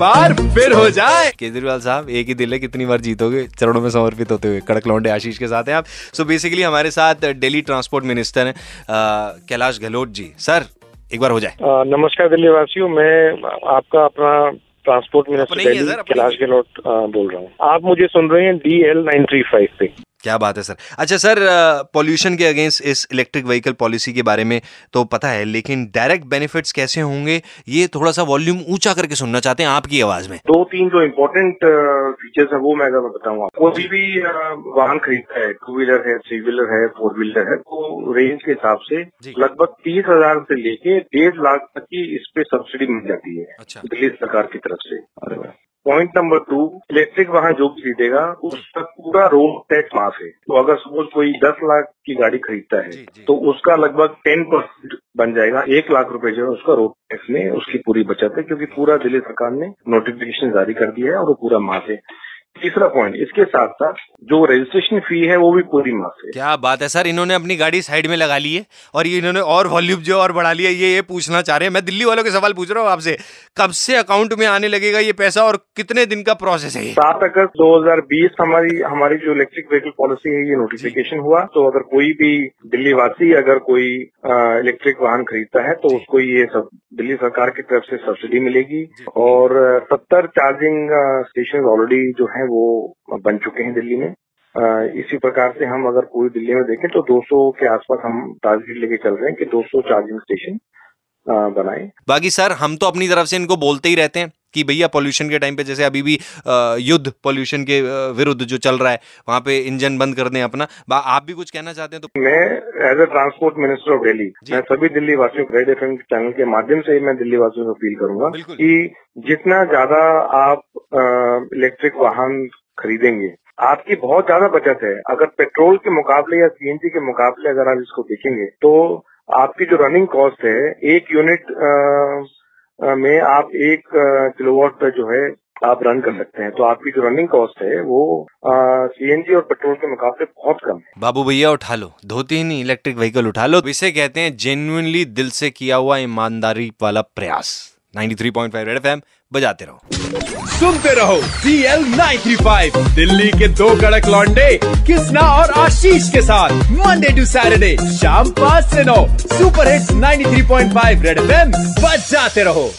बार फिर हो जाए। केजरीवाल साहब एक ही दिल है कितनी बार जीतोगे? चरणों में समर्पित होते हुए कड़क लौंडे आशीष के साथ हैं आप। सो बेसिकली हमारे साथ दिल्ली ट्रांसपोर्ट मिनिस्टर हैं कैलाश गहलोत जी। सर एक बार हो जाए। नमस्कार दिल्ली वासियों मैं आपका अपना ट्रांसपोर्ट मिनिस्टर कैलाश गहलोत बोल रहा हूँ। आप मुझे सुन रहे हैं D L nine three five पे। क्या बात है सर? अच्छा सर पॉल्यूशन के अगेंस्ट इस इलेक्ट्रिक व्हीकल पॉलिसी के बारे में तो पता है लेकिन डायरेक्ट बेनिफिट्स कैसे होंगे ये थोड़ा सा वॉल्यूम ऊँचा करके सुनना चाहते हैं आपकी आवाज़ में। दो तीन जो इम्पोर्टेंट फीचर्स है वो मैं अगर मैं बताऊँ आपको। कोई भी वाहन खरीदता है टू व्हीलर है थ्री व्हीलर है फोर व्हीलर है तो रेंज के हिसाब से लगभग तीस हज़ार से लेके डेढ़ लाख तक की इस पे सब्सिडी मिल जाती है। अच्छा। दिल्ली सरकार की तरफ़ से। पॉइंट नंबर टू इलेक्ट्रिक वाहन जो भी खरीदेगा उसका पूरा रोड टैक्स माफ़ है। तो अगर सपोज़ कोई दस लाख की गाड़ी खरीदता जी, है जी। तो उसका लगभग टेन परसेंट बन जाएगा। एक लाख रुपए जो है उसका रोड टैक्स में उसकी पूरी बचत है क्योंकि पूरा दिल्ली सरकार ने नोटिफिकेशन जारी कर दिया है और वो पूरा माफ़ है। तीसरा पॉइंट इसके साथ साथ जो रजिस्ट्रेशन फ़ी है वो भी पूरी माफ़ है। क्या बात है सर इन्होंने अपनी गाड़ी साइड में लगा ली है और ये इन्होंने और वॉल्यूम जो और बढ़ा लिया ये ये पूछना चाह रहे हैं। मैं दिल्ली वालों के सवाल पूछ रहा हूँ आपसे कब से अकाउंट में आने लगेगा ये पैसा और कितने दिन का प्रोसेस है सात अगस्त 2020 हमारी हमारी जो इलेक्ट्रिक व्हीकल पॉलिसी है ये नोटिफिकेशन हुआ। तो अगर कोई भी दिल्ली वासी अगर कोई इलेक्ट्रिक वाहन खरीदता है तो उसको ये सब दिल्ली सरकार की तरफ़ से सब्सिडी मिलेगी और सत्तर चार्जिंग स्टेशन ऑलरेडी जो है वो बन चुके हैं दिल्ली में। इसी प्रकार से हम अगर पूरी दिल्ली में देखें तो 200 के आसपास हम टारगेट लेके चल रहे हैं कि 200 चार्जिंग स्टेशन बनाए। बाकी सर हम तो अपनी तरफ़ से इनको बोलते ही रहते हैं। कि भैया पॉल्यूशन के टाइम पे जैसे अभी भी युद्ध पॉल्यूशन के विरुद्ध जो चल रहा है वहाँ पे इंजन बंद कर दें अपना। आप भी कुछ कहना चाहते हैं तो मैं as a transport minister of Delhi मैं सभी दिल्ली वासियों को रेड एफ़ चैनल के माध्यम से ही मैं दिल्ली वासियों को अपील करूँगा। कि जितना ज़्यादा आप इलेक्ट्रिक वाहन खरीदेंगे आपकी बहुत ज़्यादा बचत है। अगर पेट्रोल के मुकाबले या सीएनजी के मुकाबले अगर आप इसको देखेंगे तो आपकी जो रनिंग कॉस्ट है एक यूनिट में आप एक किलोवाट पर जो है, आप रन कर सकते हैं। तो आपकी जो रनिंग कॉस्ट है, वो सीएनजी और पेट्रोल के मुकाबले बहुत कम है। बाबू भैया, उठा लो। ही नहीं इलेक्ट्रिक व्हीकल उठा लो। इसे कहते हैं जेन्युनली दिल से किया हुआ ईमानदारी वाला प्रयास। 93.5 रेड एफएम बजाते रहो। सुनते रहो सी एल दिल्ली के दो कड़क लॉन्डे कृष्णा और आशीष के साथ मंडे टू सैटरडे शाम पाँच से नौ सुपर हिट्स 93.5 रेड एम बजाते रहो।